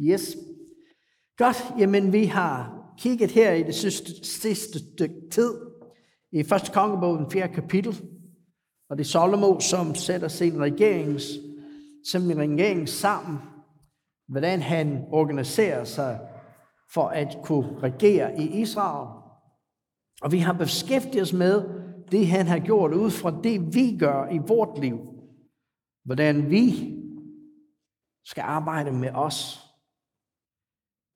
Yes. Godt, jamen vi har kigget her i det sidste, sidste stykke tid i 1. kongebog, den 4. kapitel. Og det er Salomo, som sætter sin regerings, sin regering sammen. Hvordan han organiserer sig for at kunne regere i Israel. Og vi har beskæftiget os med det, han har gjort ud fra det, vi gør i vort liv. Hvordan vi skal arbejde med os.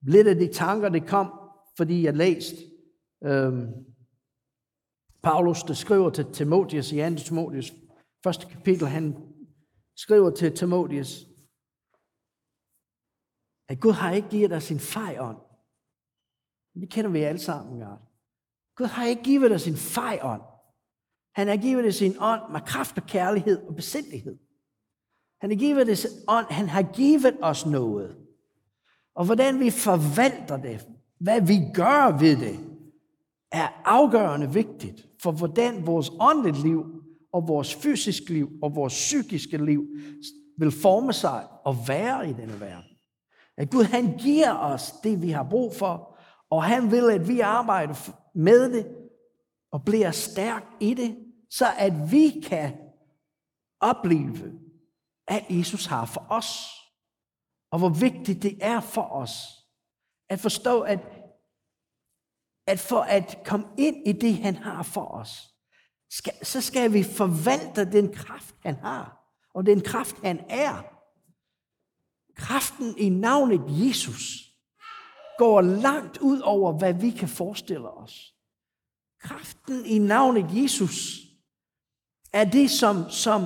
Lidt af de tanker, det kom, fordi jeg læste øhm, Paulus, der skriver til Timotheus i 2. Timotheus, første kapitel, han skriver til Timotheus, at Gud har ikke givet dig sin fejånd. Det kender vi alle sammen godt. Gud har ikke givet dig sin fejånd. Han har givet dig sin ånd med kraft og kærlighed og besindighed. Han har givet det ånd, han har givet os noget. Og hvordan vi forvalter det, hvad vi gør ved det, er afgørende vigtigt for hvordan vores åndeligt liv og vores fysiske liv og vores psykiske liv vil forme sig og være i denne verden. At Gud han giver os det, vi har brug for, og han vil, at vi arbejder med det og bliver stærk i det, så at vi kan opleve, at Jesus har for os. Og hvor vigtigt det er for os at forstå, at, at for at komme ind i det, han har for os, skal, så skal vi forvalte den kraft, han har, og den kraft, han er. Kraften i navnet Jesus går langt ud over, hvad vi kan forestille os. Kraften i navnet Jesus er det, som, som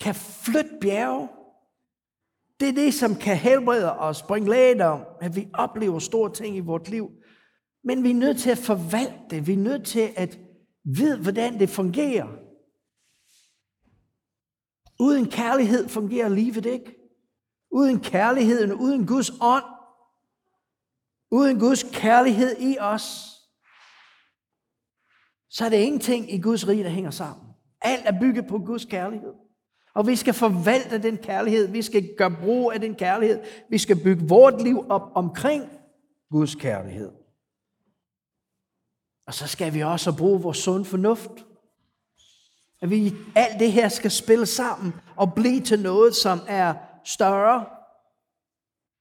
kan flytte bjerge. Det er det, som kan helbrede os, bringe lægedom, at vi oplever store ting i vores liv. Men vi er nødt til at forvalte det. Vi er nødt til at vide, hvordan det fungerer. Uden kærlighed fungerer livet ikke. Uden kærligheden, uden Guds ånd, uden Guds kærlighed i os, så er det ingenting i Guds rige, der hænger sammen. Alt er bygget på Guds kærlighed. Og vi skal forvalte den kærlighed. Vi skal gøre brug af den kærlighed. Vi skal bygge vort liv op omkring Guds kærlighed. Og så skal vi også bruge vores sund fornuft. At vi alt det her skal spille sammen og blive til noget, som er større,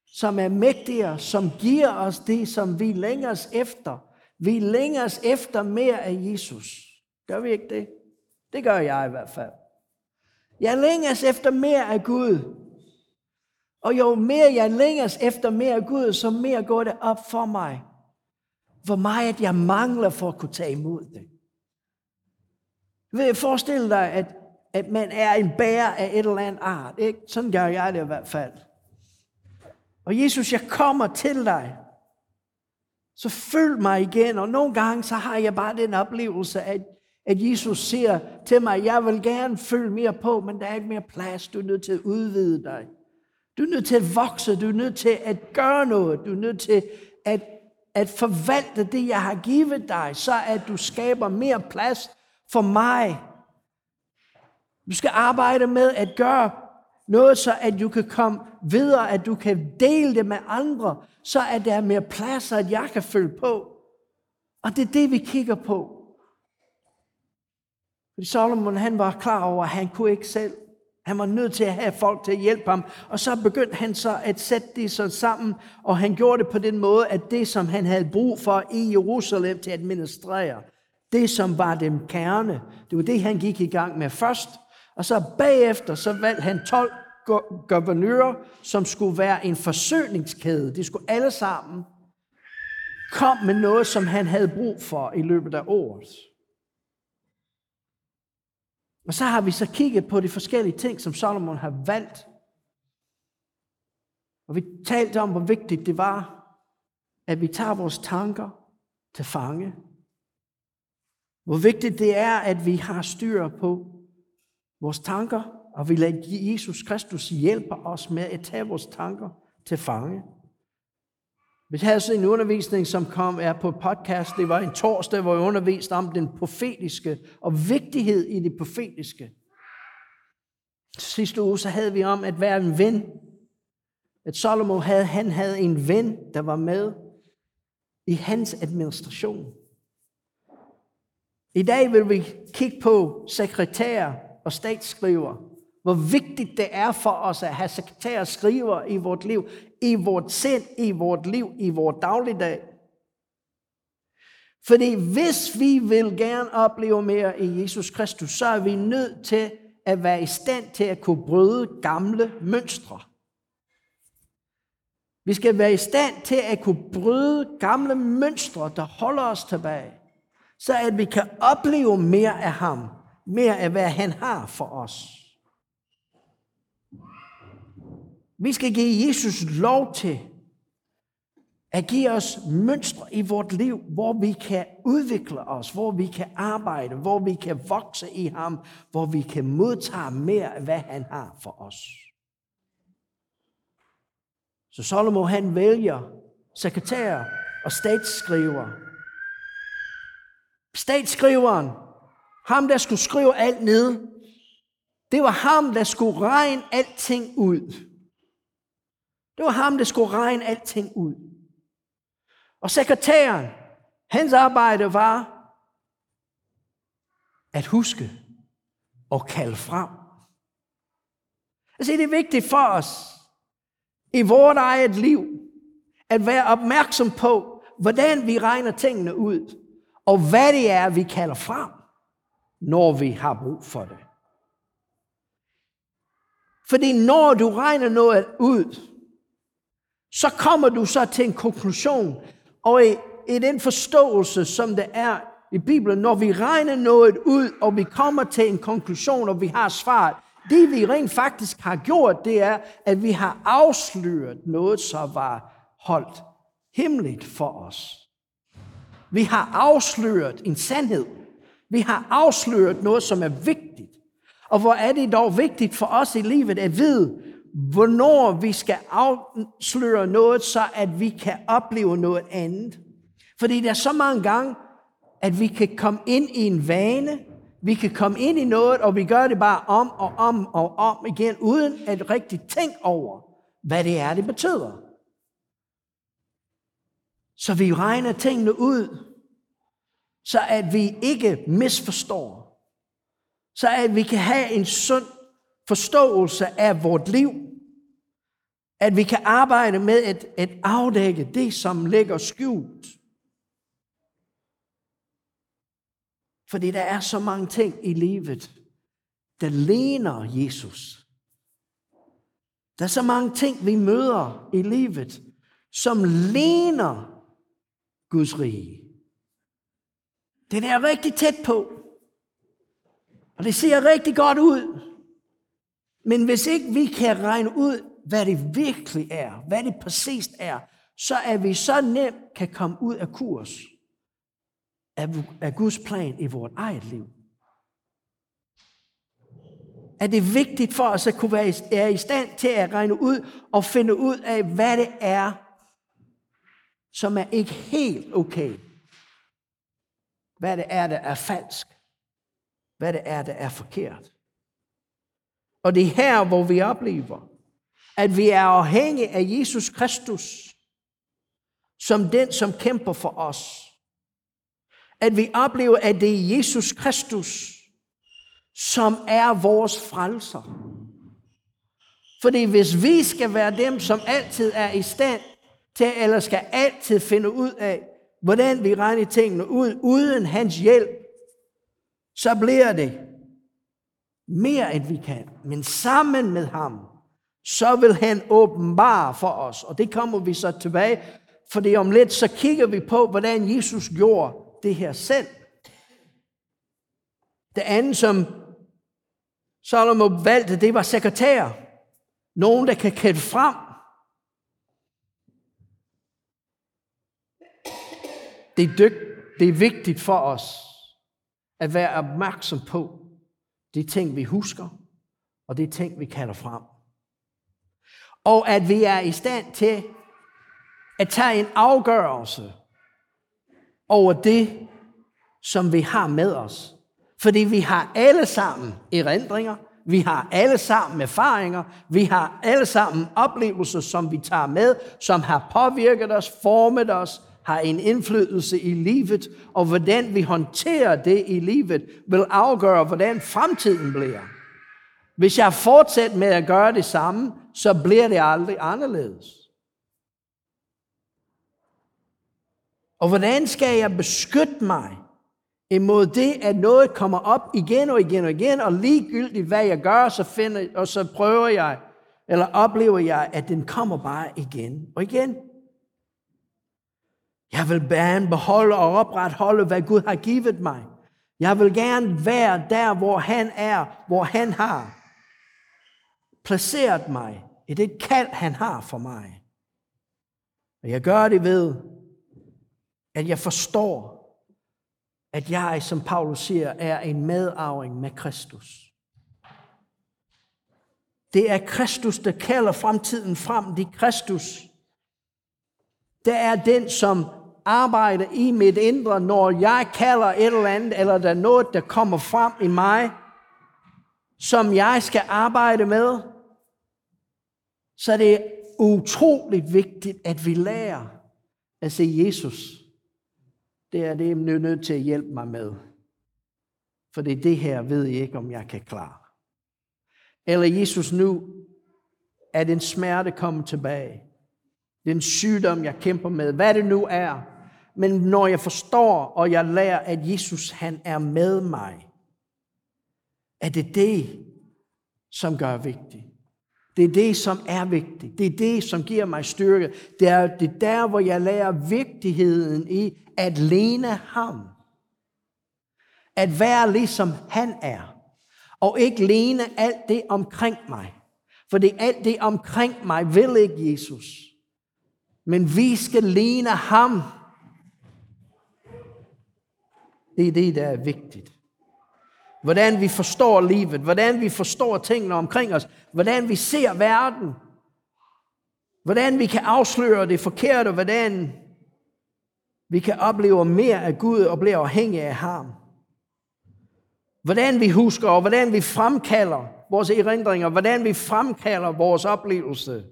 som er mægtigere, som giver os det, som vi længes efter. Vi længes efter mere af Jesus. Gør vi ikke det? Det gør jeg i hvert fald. Jeg længes efter mere af Gud. Og jo mere jeg længes efter mere af Gud, så mere går det op for mig, hvor meget jeg mangler for at kunne tage imod det. Vil forestille dig, at, at man er en bærer af et eller andet art. Ikke? Sådan gør jeg det i hvert fald. Og Jesus, jeg kommer til dig. Så følg mig igen. Og nogle gange, så har jeg bare den oplevelse, at at Jesus siger til mig, jeg vil gerne følge mere på, men der er ikke mere plads. Du er nødt til at udvide dig. Du er nødt til at vokse. Du er nødt til at gøre noget. Du er nødt til at, at forvalte det, jeg har givet dig, så at du skaber mere plads for mig. Du skal arbejde med at gøre noget, så at du kan komme videre, at du kan dele det med andre, så at der er mere plads, at jeg kan følge på. Og det er det, vi kigger på. Fordi Solomon han var klar over, at han kunne ikke selv. Han var nødt til at have folk til at hjælpe ham. Og så begyndte han så at sætte det så sammen, og han gjorde det på den måde, at det, som han havde brug for i Jerusalem til at administrere, det, som var den kerne, det var det, han gik i gang med først. Og så bagefter, så valgte han 12 guvernører, som skulle være en forsøgningskæde. De skulle alle sammen komme med noget, som han havde brug for i løbet af året. Og så har vi så kigget på de forskellige ting, som Solomon har valgt. Og vi talte om, hvor vigtigt det var, at vi tager vores tanker til fange. Hvor vigtigt det er, at vi har styr på vores tanker, og vi lader Jesus Kristus hjælpe os med at tage vores tanker til fange. Vi havde sådan en undervisning, som kom er på podcast. Det var en torsdag, hvor jeg underviste om den profetiske og vigtighed i det profetiske. Sidste uge så havde vi om at være en ven. at Salomo havde, han havde en ven, der var med i hans administration. I dag vil vi kigge på sekretærer og statsskriver. Hvor vigtigt det er for os at have sekretærer og skriver i vort liv, i vort sind, i vort liv, i vores dagligdag. Fordi hvis vi vil gerne opleve mere i Jesus Kristus, så er vi nødt til at være i stand til at kunne bryde gamle mønstre. Vi skal være i stand til at kunne bryde gamle mønstre, der holder os tilbage, så at vi kan opleve mere af ham, mere af hvad han har for os. Vi skal give Jesus lov til at give os mønstre i vort liv, hvor vi kan udvikle os, hvor vi kan arbejde, hvor vi kan vokse i ham, hvor vi kan modtage mere af, hvad han har for os. Så Salomo han vælger sekretær og statsskriver. Statsskriveren, ham der skulle skrive alt ned, det var ham, der skulle regne alting ud. Det var ham, der skulle regne alting ud. Og sekretæren, hans arbejde var at huske og kalde frem. Altså det er vigtigt for os i vores eget liv at være opmærksom på, hvordan vi regner tingene ud, og hvad det er, vi kalder frem, når vi har brug for det. Fordi når du regner noget ud, så kommer du så til en konklusion, og i, den forståelse, som det er i Bibelen, når vi regner noget ud, og vi kommer til en konklusion, og vi har svaret, det vi rent faktisk har gjort, det er, at vi har afsløret noget, som var holdt hemmeligt for os. Vi har afsløret en sandhed. Vi har afsløret noget, som er vigtigt. Og hvor er det dog vigtigt for os i livet at vide, hvornår vi skal afsløre noget, så at vi kan opleve noget andet. Fordi der er så mange gange, at vi kan komme ind i en vane, vi kan komme ind i noget, og vi gør det bare om og om og om igen, uden at rigtig tænke over, hvad det er, det betyder. Så vi regner tingene ud, så at vi ikke misforstår. Så at vi kan have en sund forståelse af vort liv. At vi kan arbejde med at, at afdække det, som ligger skjult. Fordi der er så mange ting i livet, der ligner Jesus. Der er så mange ting, vi møder i livet, som ligner Guds rige. Det er rigtig tæt på. Og det ser rigtig godt ud. Men hvis ikke vi kan regne ud, hvad det virkelig er, hvad det præcist er, så er vi så nemt kan komme ud af kurs af, Guds plan i vores eget liv. Er det vigtigt for os at kunne være i stand til at regne ud og finde ud af, hvad det er, som er ikke helt okay. Hvad det er, der er falsk. Hvad det er, der er forkert. Og det er her, hvor vi oplever, at vi er afhængige af Jesus Kristus, som den, som kæmper for os at vi oplever, at det er Jesus Kristus, som er vores frelser. Fordi hvis vi skal være dem, som altid er i stand til, eller skal altid finde ud af, hvordan vi regner tingene ud, uden hans hjælp, så bliver det mere, end vi kan. Men sammen med ham, så vil han åbenbare for os. Og det kommer vi så tilbage, fordi om lidt, så kigger vi på, hvordan Jesus gjorde det her selv. Det andet, som Salomo valgte, det var sekretær. Nogen, der kan kende frem. Det er, dygt, det er vigtigt for os at være opmærksom på de ting, vi husker, og de ting, vi kalder frem. Og at vi er i stand til at tage en afgørelse over det, som vi har med os. Fordi vi har alle sammen erindringer, Vi har alle sammen erfaringer. Vi har alle sammen oplevelser, som vi tager med, som har påvirket os, formet os, har en indflydelse i livet, og hvordan vi håndterer det i livet, vil afgøre, hvordan fremtiden bliver. Hvis jeg fortsætter med at gøre det samme, så bliver det aldrig anderledes. Og hvordan skal jeg beskytte mig imod det, at noget kommer op igen og igen og igen, og ligegyldigt hvad jeg gør, så finder, og så prøver jeg, eller oplever jeg, at den kommer bare igen og igen. Jeg vil gerne beholde og opretholde, hvad Gud har givet mig. Jeg vil gerne være der, hvor han er, hvor han har placeret mig i det kald, han har for mig. Og jeg gør det ved, at jeg forstår, at jeg, som Paulus siger, er en medarving med Kristus. Det er Kristus, der kalder fremtiden frem. Det er Kristus, der er den, som arbejder i mit indre, når jeg kalder et eller andet, eller der er noget, der kommer frem i mig, som jeg skal arbejde med, så det er utroligt vigtigt, at vi lærer at se Jesus. Det er det, jeg er nødt til at hjælpe mig med. For det er det her, ved jeg ikke, om jeg kan klare. Eller Jesus nu, er den smerte kommet tilbage. Den sygdom, jeg kæmper med, hvad det nu er. Men når jeg forstår, og jeg lærer, at Jesus, han er med mig, er det det, som gør vigtigt. Det er det, som er vigtigt. Det er det, som giver mig styrke. Det er det der, hvor jeg lærer vigtigheden i at lene ham. At være ligesom han er. Og ikke lene alt det omkring mig. For det alt det omkring mig vil ikke Jesus. Men vi skal lene ham. Det er det, der er vigtigt. Hvordan vi forstår livet, hvordan vi forstår tingene omkring os, hvordan vi ser verden, hvordan vi kan afsløre det forkerte, hvordan vi kan opleve mere af Gud og blive afhængige af ham. Hvordan vi husker, og hvordan vi fremkalder vores erindringer, hvordan vi fremkalder vores oplevelse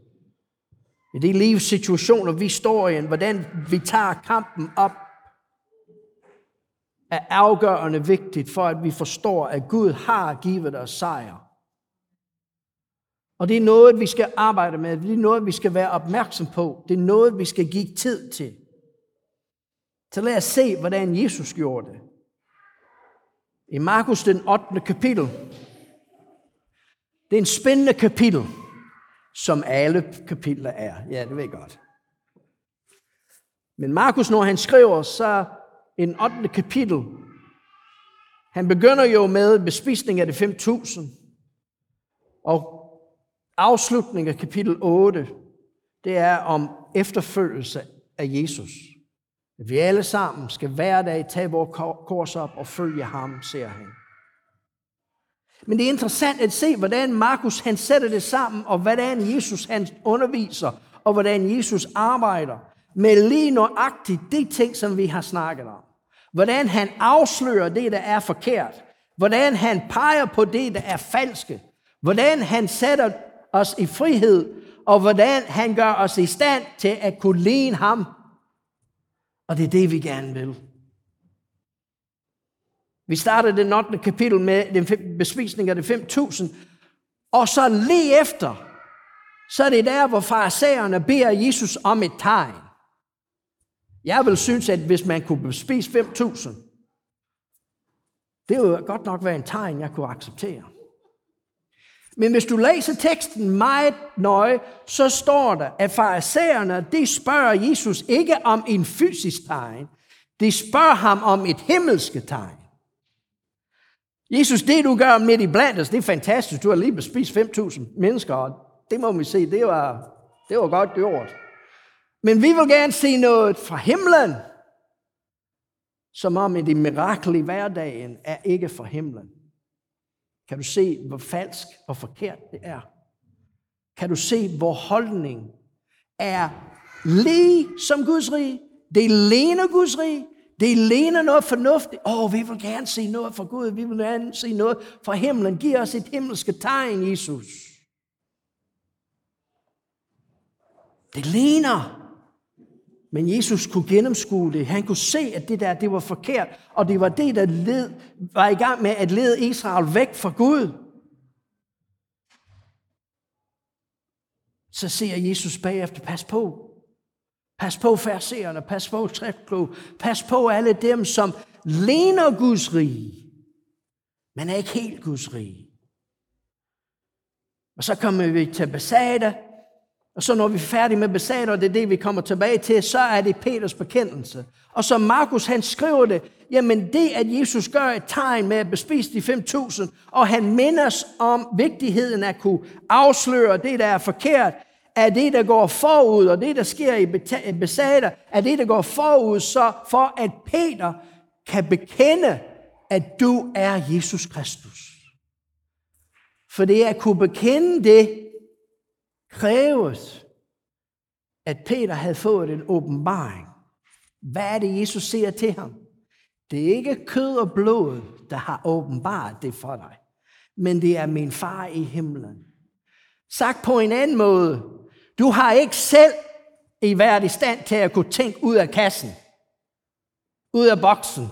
i de livssituationer, vi står i, hvordan vi tager kampen op er afgørende vigtigt for, at vi forstår, at Gud har givet os sejr. Og det er noget, vi skal arbejde med. Det er noget, vi skal være opmærksom på. Det er noget, vi skal give tid til. Så lad os se, hvordan Jesus gjorde det. I Markus den 8. kapitel. Det er en spændende kapitel, som alle kapitler er. Ja, det ved jeg godt. Men Markus, når han skriver, så en 8. kapitel. Han begynder jo med bespisning af de 5.000. Og afslutningen af kapitel 8, det er om efterfølgelse af Jesus. At vi alle sammen skal hver dag tage vores kors op og følge ham, ser han. Men det er interessant at se, hvordan Markus han sætter det sammen, og hvordan Jesus han underviser, og hvordan Jesus arbejder med lige nøjagtigt de ting, som vi har snakket om. Hvordan han afslører det, der er forkert. Hvordan han peger på det, der er falske. Hvordan han sætter os i frihed, og hvordan han gør os i stand til at kunne ligne ham. Og det er det, vi gerne vil. Vi startede det 8. kapitel med den bespisning af de 5.000, og så lige efter, så er det der, hvor farisæerne beder Jesus om et tegn. Jeg vil synes, at hvis man kunne spise 5.000, det ville godt nok være en tegn, jeg kunne acceptere. Men hvis du læser teksten meget nøje, så står der, at farisæerne, de spørger Jesus ikke om en fysisk tegn. De spørger ham om et himmelske tegn. Jesus, det du gør midt i blandt os, det er fantastisk. Du har lige bespist 5.000 mennesker, og det må vi se, det var, det var godt gjort. Men vi vil gerne se noget fra himlen, som om det mirakel i hverdagen er ikke fra himlen. Kan du se, hvor falsk og forkert det er? Kan du se, hvor holdning er lige som Guds rige? Det er alene Guds rige. Det ligner noget fornuftigt. Åh, oh, vi vil gerne se noget fra Gud. Vi vil gerne se noget fra himlen. Giv os et himmelske tegn, Jesus. Det ligner. Men Jesus kunne gennemskue det. Han kunne se, at det der, det var forkert. Og det var det, der led, var i gang med at lede Israel væk fra Gud. Så ser Jesus bagefter, pas på. Pas på færsererne, pas på skriftklo, pas på alle dem, som ligner Guds rige, men er ikke helt Guds rige. Og så kommer vi til Besada, og så når vi er færdige med Besada, og det er det, vi kommer tilbage til, så er det Peters bekendelse. Og så Markus, han skriver det, jamen det, at Jesus gør et tegn med at bespise de 5.000, og han minder os om vigtigheden af at kunne afsløre det, der er forkert, er det, der går forud, og det, der sker i Besada, er det, der går forud, så for at Peter kan bekende, at du er Jesus Kristus. For det at kunne bekende det, kræves, at Peter havde fået en åbenbaring. Hvad er det, Jesus siger til ham? Det er ikke kød og blod, der har åbenbart det for dig, men det er min far i himlen. Sagt på en anden måde, du har ikke selv i været i stand til at kunne tænke ud af kassen, ud af boksen,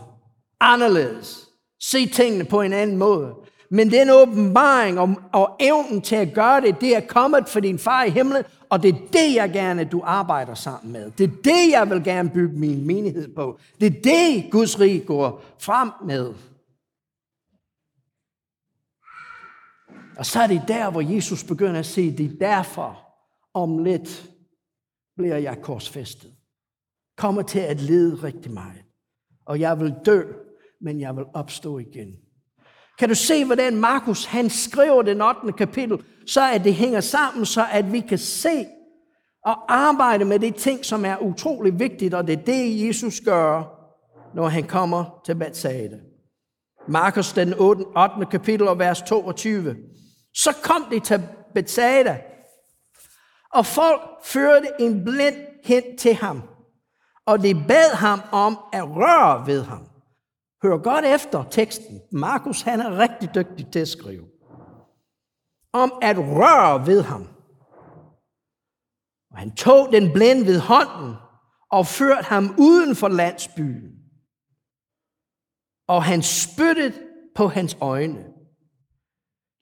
anderledes, se tingene på en anden måde. Men den åbenbaring og, og evnen til at gøre det, det er kommet for din far i himlen, og det er det, jeg gerne, du arbejder sammen med. Det er det, jeg vil gerne bygge min menighed på. Det er det, Guds rige går frem med. Og så er det der, hvor Jesus begynder at sige, det er derfor, om lidt bliver jeg korsfæstet. Kommer til at lede rigtig meget. Og jeg vil dø, men jeg vil opstå igen. Kan du se, hvordan Markus han skriver den 8. kapitel, så at det hænger sammen, så at vi kan se og arbejde med de ting, som er utrolig vigtigt, og det er det, Jesus gør, når han kommer til Bethsaida. Markus den 8. kapitel og vers 22. Så kom de til Bethsaida, og folk førte en blind hen til ham, og de bad ham om at røre ved ham. Hør godt efter teksten. Markus han er rigtig dygtig til at skrive. Om at røre ved ham. Og han tog den blind ved hånden og førte ham uden for landsbyen. Og han spyttede på hans øjne.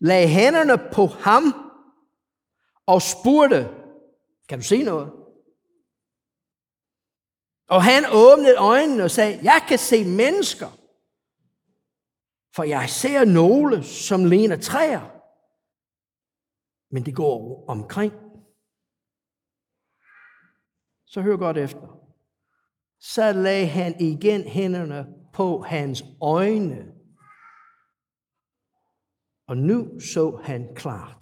Lagde hænderne på ham og spurgte, kan du se noget? Og han åbnede øjnene og sagde, jeg kan se mennesker, for jeg ser nogle, som ligner træer, men de går omkring. Så hør godt efter. Så lagde han igen hænderne på hans øjne, og nu så han klart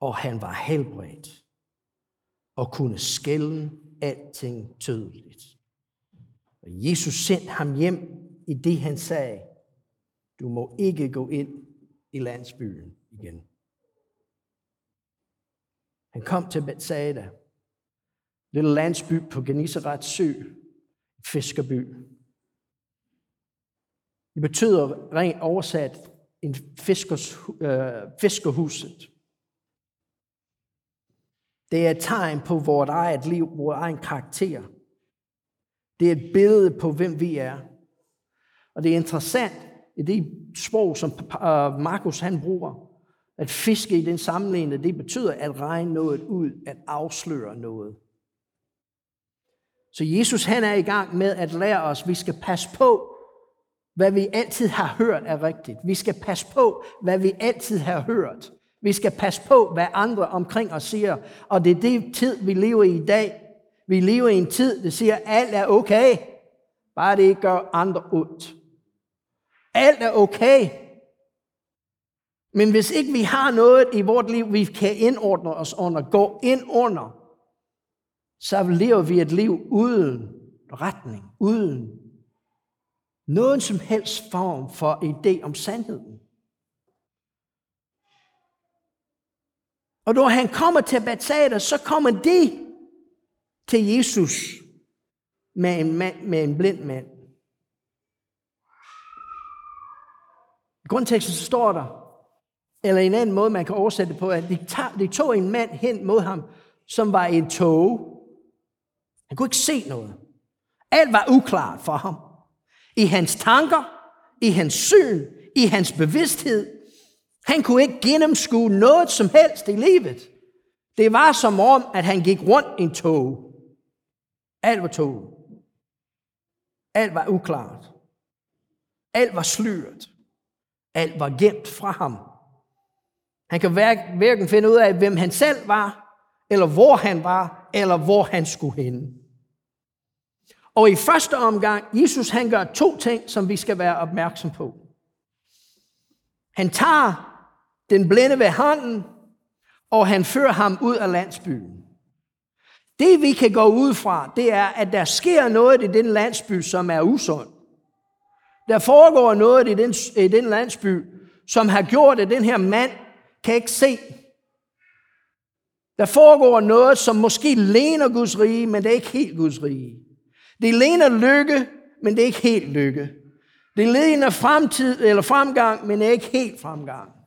og han var helbredt og kunne skælde alting tydeligt. Og Jesus sendte ham hjem i det, han sagde, du må ikke gå ind i landsbyen igen. Han kom til Bethsaida, lille landsby på Genisarets sø, fiskerby. Det betyder rent oversat en fiskers, øh, fiskerhuset. Det er et tegn på vores eget liv, vores egen karakter. Det er et billede på, hvem vi er. Og det er interessant, i det sprog, som øh, Markus han bruger, at fiske i den sammenligning, det betyder at regne noget ud, at afsløre noget. Så Jesus han er i gang med at lære os, at vi skal passe på, hvad vi altid har hørt er rigtigt. Vi skal passe på, hvad vi altid har hørt. Vi skal passe på, hvad andre omkring os siger. Og det er det tid, vi lever i i dag. Vi lever i en tid, der siger, at alt er okay. Bare det ikke gør andre ondt. Alt er okay. Men hvis ikke vi har noget i vores liv, vi kan indordne os under, gå ind under, så lever vi et liv uden retning, uden nogen som helst form for idé om sandheden. Og når han kommer til Bethsaida, så kommer de til Jesus. med en, mand, med en blind mand. I grundteksten så står der, eller en anden måde, man kan oversætte det på, at de, tager, de tog en mand hen mod ham, som var i en tog. Han kunne ikke se noget. Alt var uklart for ham. I hans tanker, i hans syn, i hans bevidsthed. Han kunne ikke gennemskue noget som helst i livet. Det var som om, at han gik rundt i en tog. Alt var tog. Alt var uklart. Alt var sløret. Alt var gemt fra ham. Han kan hverken finde ud af, hvem han selv var, eller hvor han var, eller hvor han skulle hen. Og i første omgang, Jesus han gør to ting, som vi skal være opmærksom på. Han tager den blinde ved hånden, og han fører ham ud af landsbyen. Det vi kan gå ud fra, det er, at der sker noget i den landsby, som er usund. Der foregår noget i den, i den landsby, som har gjort, at den her mand kan ikke se. Der foregår noget, som måske ligner Guds rige, men det er ikke helt Guds rige. Det ligner lykke, men det er ikke helt lykke. Det ligner fremtid eller fremgang, men det er ikke helt fremgang.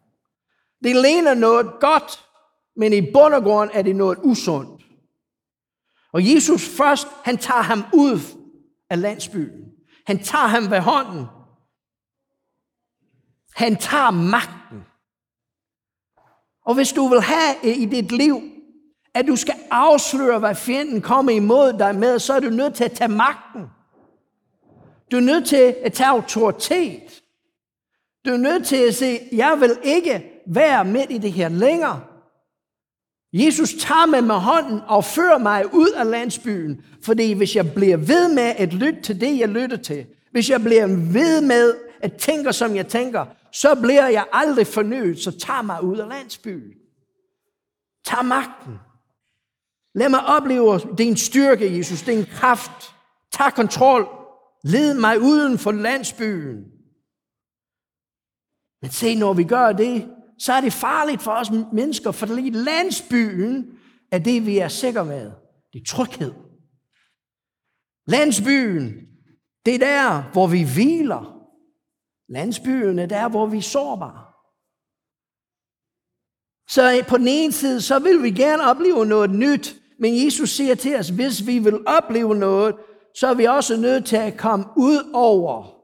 Det ligner noget godt, men i bund og grund er det noget usundt. Og Jesus først, han tager ham ud af landsbyen. Han tager ham ved hånden. Han tager magten. Og hvis du vil have i dit liv, at du skal afsløre, hvad fjenden kommer imod dig med, så er du nødt til at tage magten. Du er nødt til at tage autoritet. Du er nødt til at sige, jeg vil ikke være midt i det her længere. Jesus tager mig med hånden og fører mig ud af landsbyen, fordi hvis jeg bliver ved med at lytte til det, jeg lytter til, hvis jeg bliver ved med at tænke, som jeg tænker, så bliver jeg aldrig fornyet, så tag mig ud af landsbyen. Tag magten. Lad mig opleve din styrke, Jesus, din kraft. Tag kontrol. Led mig uden for landsbyen. Men se, når vi gør det, så er det farligt for os mennesker, for landsbyen er det, vi er sikre med. Det er tryghed. Landsbyen, det er der, hvor vi hviler. Landsbyen er der, hvor vi er sårbare. Så på den ene side, så vil vi gerne opleve noget nyt, men Jesus siger til os, hvis vi vil opleve noget, så er vi også nødt til at komme ud over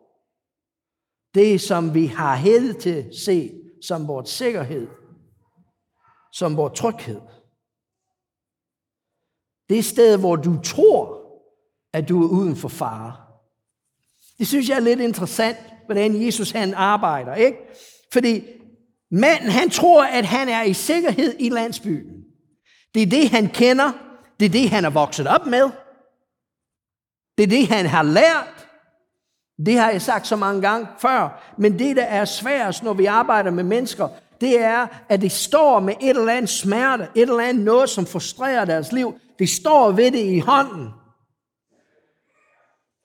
det, som vi har hed til se som vores sikkerhed, som vores tryghed. Det sted, hvor du tror, at du er uden for fare. Det synes jeg er lidt interessant, hvordan Jesus han arbejder, ikke? Fordi manden, han tror, at han er i sikkerhed i landsbyen. Det er det, han kender. Det er det, han er vokset op med. Det er det, han har lært. Det har jeg sagt så mange gange før. Men det, der er sværest, når vi arbejder med mennesker, det er, at de står med et eller andet smerte, et eller andet noget, som frustrerer deres liv. De står ved det i hånden.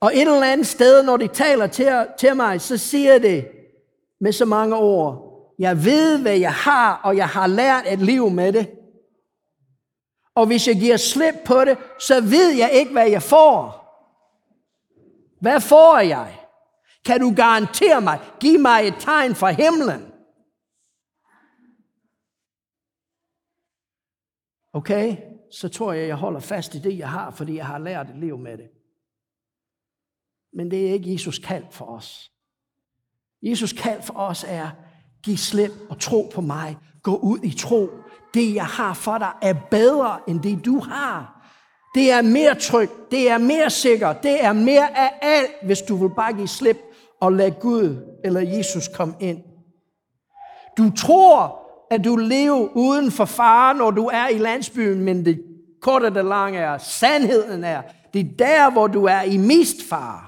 Og et eller andet sted, når de taler til, til mig, så siger det med så mange ord, jeg ved, hvad jeg har, og jeg har lært at leve med det. Og hvis jeg giver slip på det, så ved jeg ikke, hvad jeg får. Hvad får jeg? Kan du garantere mig? Giv mig et tegn fra himlen. Okay, så tror jeg, jeg holder fast i det, jeg har, fordi jeg har lært at leve med det. Men det er ikke Jesus kald for os. Jesus kald for os er, giv slip og tro på mig. Gå ud i tro. Det, jeg har for dig, er bedre end det, du har. Det er mere trygt, det er mere sikkert, det er mere af alt, hvis du vil bare give slip og lade Gud eller Jesus komme ind. Du tror, at du lever uden for fare, når du er i landsbyen, men det korte og det lange er, sandheden er, det er der, hvor du er i mest fare.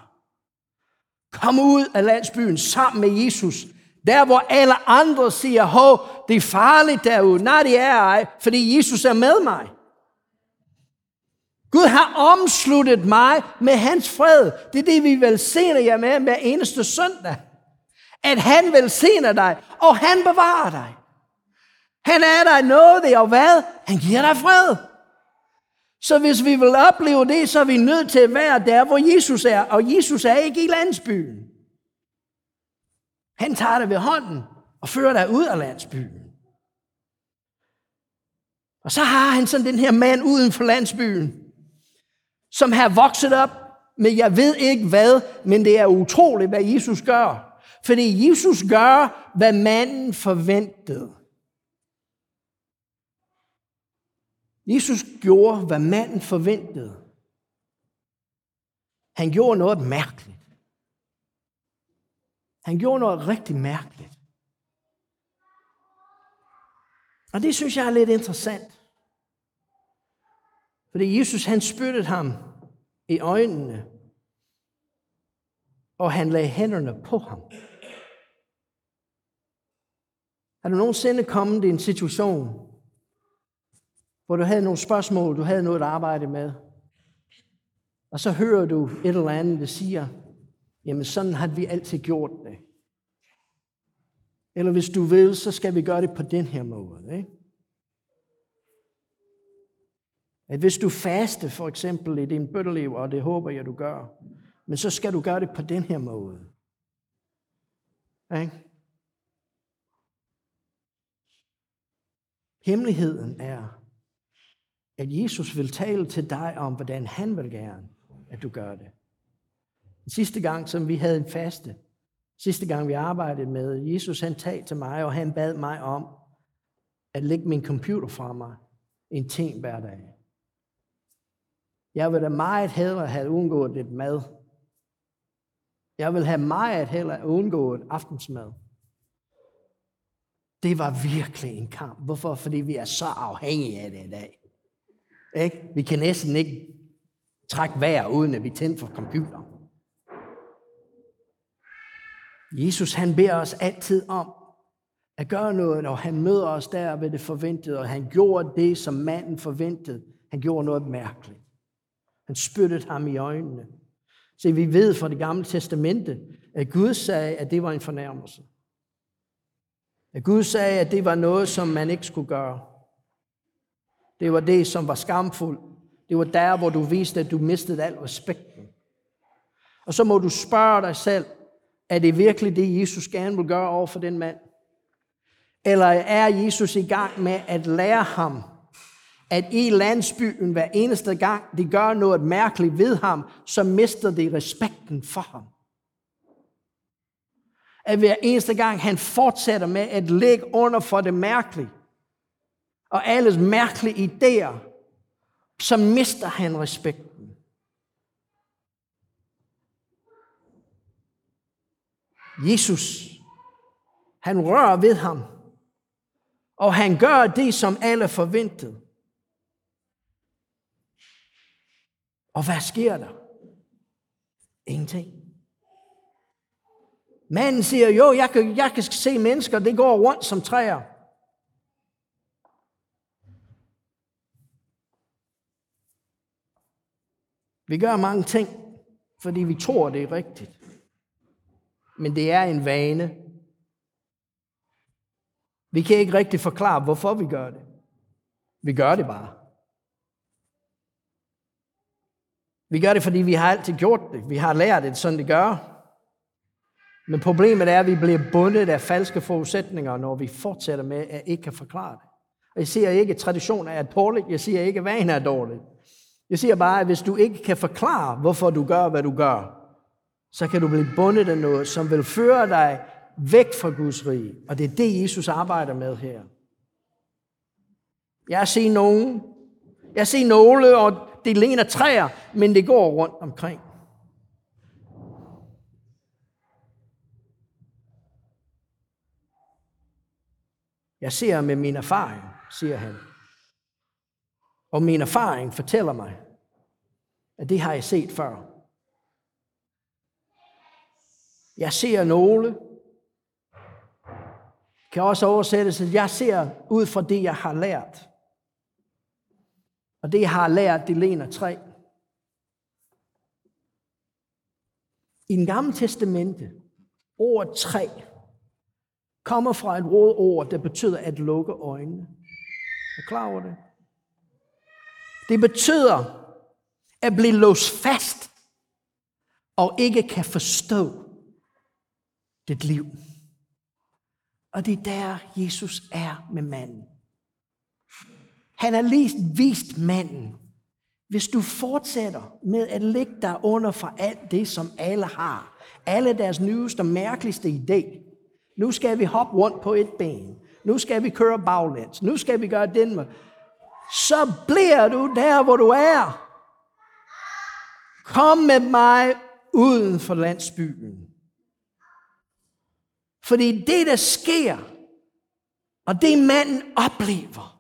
Kom ud af landsbyen sammen med Jesus. Der, hvor alle andre siger, hov, det er farligt derude. Nej, det er ej, fordi Jesus er med mig. Gud har omsluttet mig med hans fred. Det er det, vi velsigner jer med hver eneste søndag. At han velsigner dig, og han bevarer dig. Han er dig noget, og hvad? Han giver dig fred. Så hvis vi vil opleve det, så er vi nødt til at være der, hvor Jesus er. Og Jesus er ikke i landsbyen. Han tager dig ved hånden og fører dig ud af landsbyen. Og så har han sådan den her mand uden for landsbyen, som har vokset op med jeg ved ikke hvad, men det er utroligt, hvad Jesus gør. Fordi Jesus gør, hvad manden forventede. Jesus gjorde, hvad manden forventede. Han gjorde noget mærkeligt. Han gjorde noget rigtig mærkeligt. Og det synes jeg er lidt interessant. Fordi Jesus han spyttede ham i øjnene, og han lagde hænderne på ham. Er du nogensinde kommet i en situation, hvor du havde nogle spørgsmål, du havde noget at arbejde med, og så hører du et eller andet, der siger, jamen sådan har vi altid gjort det. Eller hvis du vil, så skal vi gøre det på den her måde. Ikke? At hvis du faste for eksempel i din bøtteliv, og det håber jeg, du gør, men så skal du gøre det på den her måde. Ikke? Hemmeligheden er, at Jesus vil tale til dig om, hvordan han vil gerne, at du gør det. Den sidste gang, som vi havde en faste, sidste gang vi arbejdede med, Jesus han talte til mig, og han bad mig om at lægge min computer fra mig en ting hver dag. Jeg vil da meget hellere have undgået lidt mad. Jeg vil have meget hellere undgået aftensmad. Det var virkelig en kamp. Hvorfor? Fordi vi er så afhængige af det i dag. Ikke? Vi kan næsten ikke trække vejr, uden at vi tænder for computer. Jesus han beder os altid om at gøre noget, og han møder os der ved det forventede, og han gjorde det, som manden forventede. Han gjorde noget mærkeligt. Han spyttede ham i øjnene. Se, vi ved fra det gamle testamente, at Gud sagde, at det var en fornærmelse. At Gud sagde, at det var noget, som man ikke skulle gøre. Det var det, som var skamfuldt. Det var der, hvor du viste, at du mistede al respekten. Og så må du spørge dig selv, er det virkelig det, Jesus gerne vil gøre over for den mand? Eller er Jesus i gang med at lære ham, at i landsbyen hver eneste gang, de gør noget mærkeligt ved ham, så mister de respekten for ham? At hver eneste gang, han fortsætter med at ligge under for det mærkelige, og alles mærkelige idéer, så mister han respekten. Jesus, han rører ved ham, og han gør det, som alle forventede. Og hvad sker der? Ingenting. Manden siger, jo, jeg kan, jeg kan se mennesker, det går rundt som træer. Vi gør mange ting, fordi vi tror, det er rigtigt. Men det er en vane. Vi kan ikke rigtig forklare, hvorfor vi gør det. Vi gør det bare. Vi gør det, fordi vi har altid gjort det. Vi har lært det, sådan det gør. Men problemet er, at vi bliver bundet af falske forudsætninger, når vi fortsætter med at ikke kan forklare det. Og jeg siger ikke, at tradition er dårligt. Jeg siger ikke, at vanen er dårligt. Jeg siger bare, at hvis du ikke kan forklare, hvorfor du gør, hvad du gør, så kan du blive bundet af noget, som vil føre dig væk fra Guds rige. Og det er det, Jesus arbejder med her. Jeg ser nogen, jeg ser nogle, og det ligner træer, men det går rundt omkring. Jeg ser med min erfaring, siger han. Og min erfaring fortæller mig, at det har jeg set før. Jeg ser nogle, kan også oversættes, at jeg ser ud fra det, jeg har lært. Og det, jeg har lært, det lener tre. I den gamle testamente, ordet tre, kommer fra et råd ord, der betyder at lukke øjnene. Er klar over det? Det betyder at blive låst fast og ikke kan forstå dit liv. Og det er der, Jesus er med manden. Han har lige vist manden, hvis du fortsætter med at lægge dig under for alt det, som alle har, alle deres nyeste og mærkeligste idé, nu skal vi hoppe rundt på et ben, nu skal vi køre baglæns, nu skal vi gøre den med, så bliver du der, hvor du er. Kom med mig uden for landsbyen. Fordi det, der sker, og det manden oplever,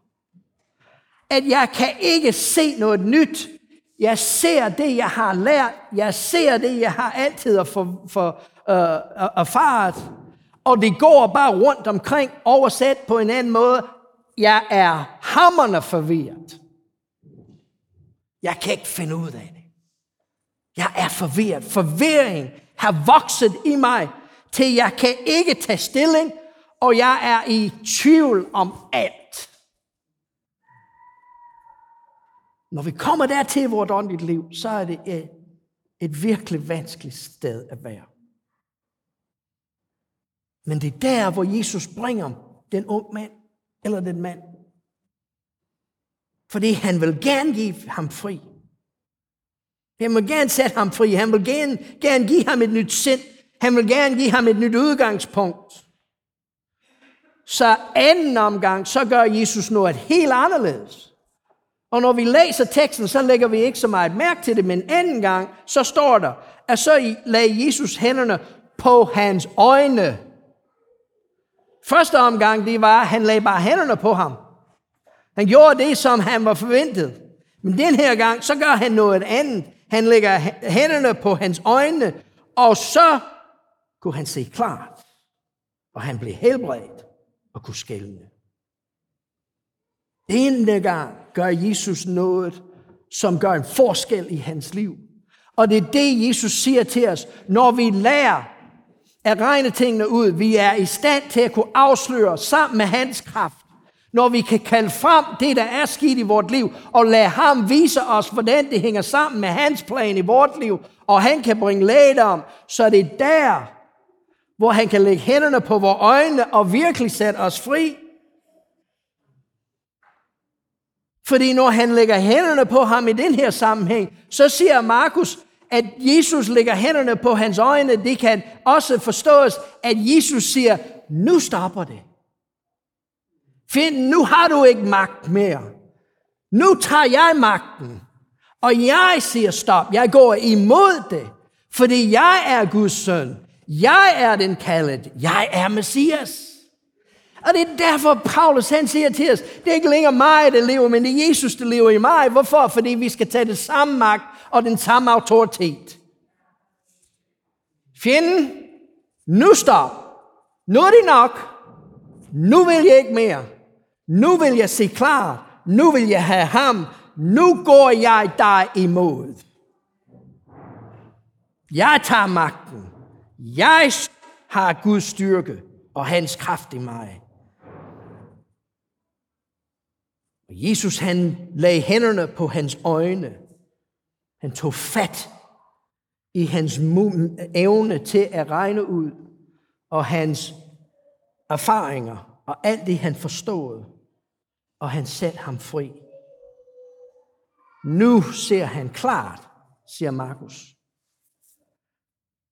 at jeg kan ikke se noget nyt. Jeg ser det, jeg har lært. Jeg ser det, jeg har altid for, for, uh, erfaret. Og det går bare rundt omkring, oversat på en anden måde. Jeg er hammerne forvirret. Jeg kan ikke finde ud af det. Jeg er forvirret. Forvirring har vokset i mig, til jeg kan ikke tage stilling, og jeg er i tvivl om alt. Når vi kommer dertil i vores åndeligt liv, så er det et, et virkelig vanskeligt sted at være. Men det er der, hvor Jesus bringer den unge mand, eller den mand. Fordi han vil gerne give ham fri. Han vil gerne sætte ham fri. Han vil gerne, gerne give ham et nyt sind. Han vil gerne give ham et nyt udgangspunkt. Så anden omgang, så gør Jesus noget helt anderledes. Og når vi læser teksten, så lægger vi ikke så meget mærke til det, men anden gang, så står der, at så lagde Jesus hænderne på hans øjne. Første omgang, det var, at han lagde bare hænderne på ham. Han gjorde det, som han var forventet. Men den her gang, så gør han noget andet. Han lægger hænderne på hans øjne, og så kunne han se klart. Og han blev helbredt og kunne skælne. Denne gang gør Jesus noget, som gør en forskel i hans liv. Og det er det, Jesus siger til os, når vi lærer at regne tingene ud. Vi er i stand til at kunne afsløre sammen med hans kraft. Når vi kan kalde frem det, der er sket i vort liv, og lade ham vise os, hvordan det hænger sammen med hans plan i vort liv, og han kan bringe lægedom, så det er der, hvor han kan lægge hænderne på vores øjne og virkelig sætte os fri. Fordi når han lægger hænderne på ham i den her sammenhæng, så siger Markus, at Jesus lægger hænderne på hans øjne. Det kan også forstås, at Jesus siger, nu stopper det. Find, nu har du ikke magt mere. Nu tager jeg magten. Og jeg siger stop. Jeg går imod det. Fordi jeg er Guds søn. Jeg er den kaldet. Jeg er Messias. Og det er derfor, Paulus han siger til os, det er ikke længere mig, der lever, men det er Jesus, der lever i mig. Hvorfor? Fordi vi skal tage det samme magt og den samme autoritet. Fjenden, nu stop. Nu er det nok. Nu vil jeg ikke mere. Nu vil jeg se klar. Nu vil jeg have ham. Nu går jeg dig imod. Jeg tager magten. Jeg har Guds styrke og hans kraft i mig. Og Jesus han lagde hænderne på hans øjne. Han tog fat i hans evne til at regne ud, og hans erfaringer, og alt det han forstod, og han satte ham fri. Nu ser han klart, siger Markus.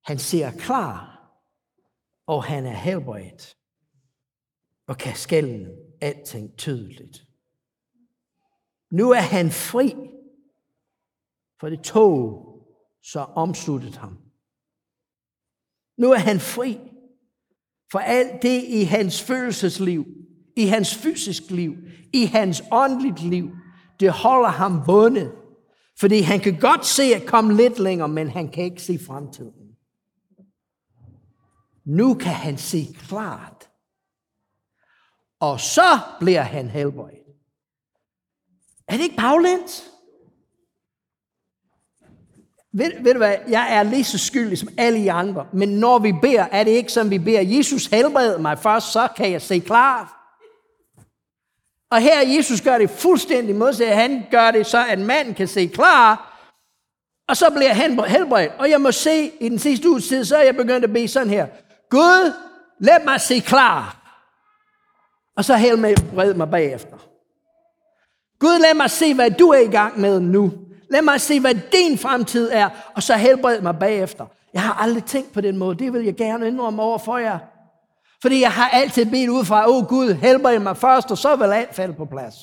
Han ser klar, og han er helbredt, og kan skælne alting tydeligt. Nu er han fri, for det tog så omsluttede ham. Nu er han fri for alt det i hans følelsesliv, i hans fysisk liv, i hans åndeligt liv. Det holder ham bundet, fordi han kan godt se at komme lidt længere, men han kan ikke se fremtiden. Nu kan han se klart. Og så bliver han helbredt. Er det ikke baglæns? Ved, ved du hvad, jeg er lige så skyldig som alle I andre, men når vi beder, er det ikke som vi beder, Jesus helbred mig først, så kan jeg se klart. Og her Jesus gør det fuldstændig modsat. Han gør det så, at manden kan se klar, og så bliver han helbredt. Og jeg må se, i den sidste uges tid, så er jeg begyndt at bede sådan her. Gud, lad mig se klar. Og så helbred mig bagefter. Gud, lad mig se, hvad du er i gang med nu. Lad mig se, hvad din fremtid er, og så helbred mig bagefter. Jeg har aldrig tænkt på den måde. Det vil jeg gerne indrømme over for jer. Fordi jeg har altid bedt ud fra, åh oh, Gud, helbred mig først, og så vil alt falde på plads.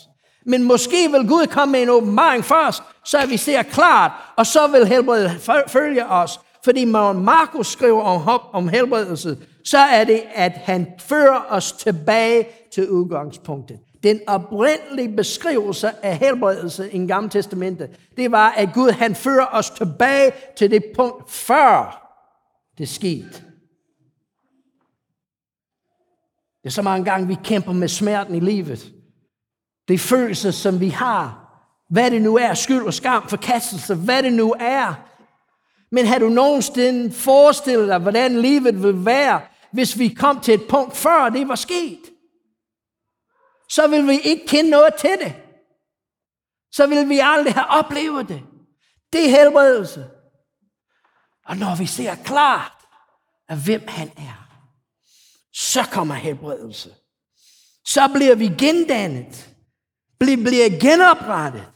Men måske vil Gud komme med en åbenbaring først, så vi ser klart, og så vil helbredet følge os. Fordi når Markus skriver om, om helbredelse, så er det, at han fører os tilbage til udgangspunktet. Den oprindelige beskrivelse af helbredelse i Gamle Testamente, det var, at Gud han fører os tilbage til det punkt, før det skete. Det er så mange gange, vi kæmper med smerten i livet. Det er følelser, som vi har. Hvad det nu er, skyld og skam, forkastelse, hvad det nu er. Men har du nogensinde forestillet dig, hvordan livet ville være, hvis vi kom til et punkt, før det var sket? Så vil vi ikke kende noget til det. Så vil vi aldrig have oplevet det. Det er helbredelse. Og når vi ser klart, af hvem han er, så kommer helbredelse. Så bliver vi gendannet bliver genoprettet.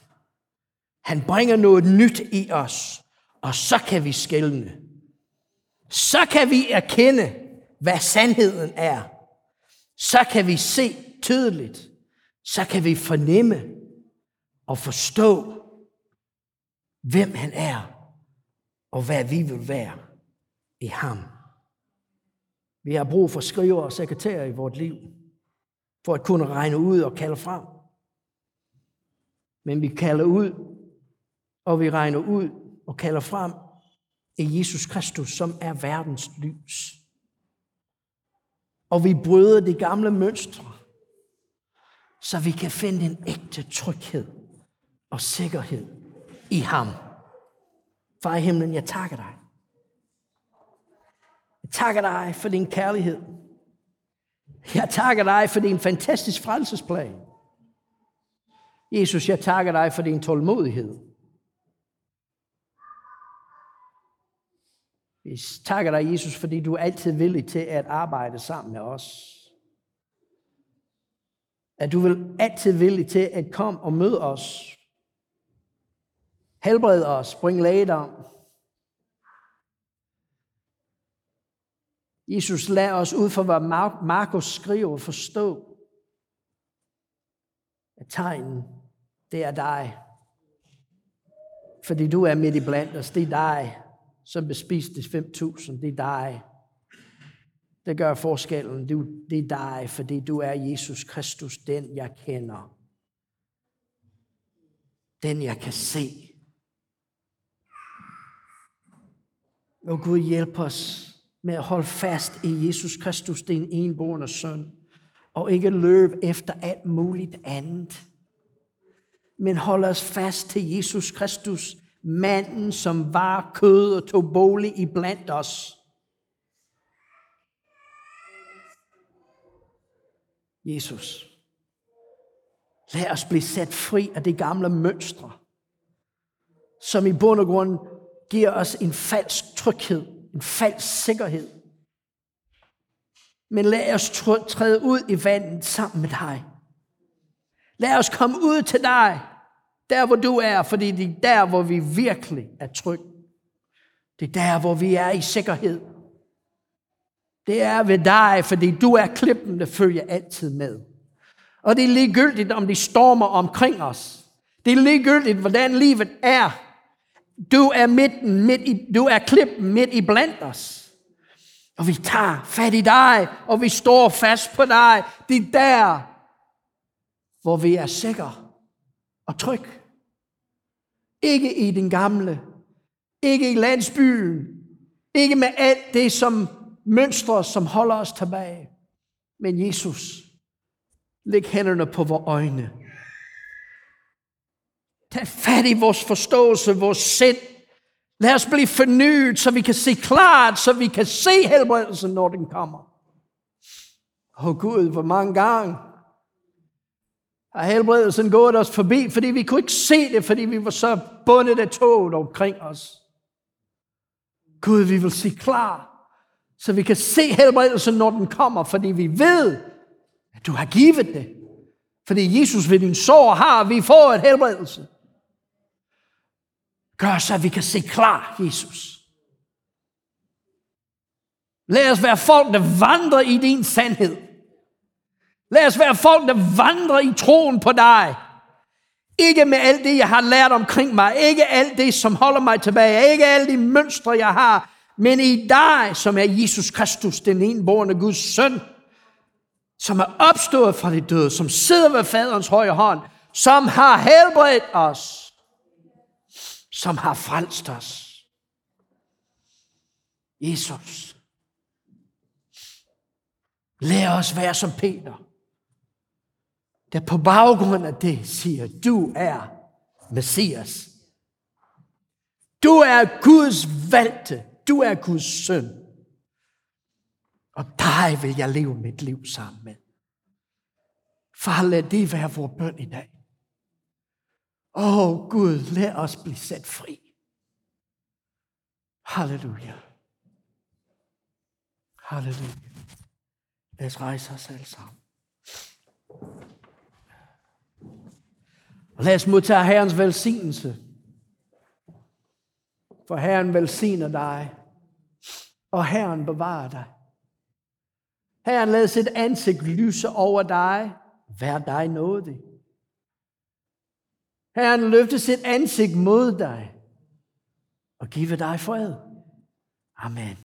Han bringer noget nyt i os, og så kan vi skælne. Så kan vi erkende, hvad sandheden er. Så kan vi se tydeligt. Så kan vi fornemme og forstå, hvem han er, og hvad vi vil være i ham. Vi har brug for skriver og sekretærer i vort liv, for at kunne regne ud og kalde frem. Men vi kalder ud, og vi regner ud og kalder frem i Jesus Kristus, som er verdens lys. Og vi bryder de gamle mønstre, så vi kan finde en ægte tryghed og sikkerhed i ham. Far i himlen, jeg takker dig. Jeg takker dig for din kærlighed. Jeg takker dig for din fantastisk frelsesplan. Jesus, jeg takker dig for din tålmodighed. Vi takker dig, Jesus, fordi du er altid villig til at arbejde sammen med os. At du vil altid villig til at komme og møde os. Helbrede os, bring lægedom. Jesus, lad os ud fra, hvad Markus skriver, forstå, at tegnen det er dig. Fordi du er midt i blandt os. Det er dig, som bespiste 5.000. Det er dig. Det gør forskellen. Det er dig, fordi du er Jesus Kristus, den jeg kender. Den jeg kan se. Og Gud hjælp os med at holde fast i Jesus Kristus, din enborne søn, og ikke løbe efter alt muligt andet men hold os fast til Jesus Kristus, manden, som var kød og tog bolig i blandt os. Jesus, lad os blive sat fri af det gamle mønstre, som i bund og grund giver os en falsk tryghed, en falsk sikkerhed. Men lad os træde ud i vandet sammen med dig. Lad os komme ud til dig, der hvor du er, fordi det er der, hvor vi virkelig er trygge. Det er der, hvor vi er i sikkerhed. Det er ved dig, fordi du er klippen, der følger altid med. Og det er ligegyldigt, om de stormer omkring os. Det er ligegyldigt, hvordan livet er. Du er, midten, midt i, du er klippen midt i blandt os. Og vi tager fat i dig, og vi står fast på dig. Det er der, hvor vi er sikre og tryg. Ikke i den gamle, ikke i landsbyen, ikke med alt det som mønstre, som holder os tilbage. Men Jesus, læg hænderne på vores øjne. Tag fat i vores forståelse, vores sind. Lad os blive fornyet, så vi kan se klart, så vi kan se helbredelsen, når den kommer. Åh oh Gud, hvor mange gange og helbredelsen gået os forbi, fordi vi kunne ikke se det, fordi vi var så bundet af toget omkring os. Gud, vi vil sige klar, så vi kan se helbredelsen, når den kommer, fordi vi ved, at du har givet det. Fordi Jesus ved din sår har, vi får et helbredelse. Gør så, at vi kan se klar, Jesus. Lad os være folk, der vandrer i din sandhed. Lad os være folk, der vandrer i troen på dig. Ikke med alt det, jeg har lært omkring mig. Ikke alt det, som holder mig tilbage. Ikke alle de mønstre, jeg har. Men i dig, som er Jesus Kristus, den enborne Guds søn, som er opstået fra de døde, som sidder ved faderens højre hånd, som har helbredt os, som har frelst os. Jesus. Lad os være som Peter, der på baggrund af det siger, du er Messias. Du er Guds valgte. Du er Guds søn. Og dig vil jeg leve mit liv sammen med. Far, lad det være vores bøn i dag. Åh oh, Gud, lad os blive sat fri. Halleluja. Halleluja. Lad os rejse os alle sammen. Og lad os modtage Herrens velsignelse. For Herren velsigner dig, og Herren bevarer dig. Herren lader sit ansigt lyse over dig, vær dig nådig. Herren løfte sit ansigt mod dig og give dig fred. Amen.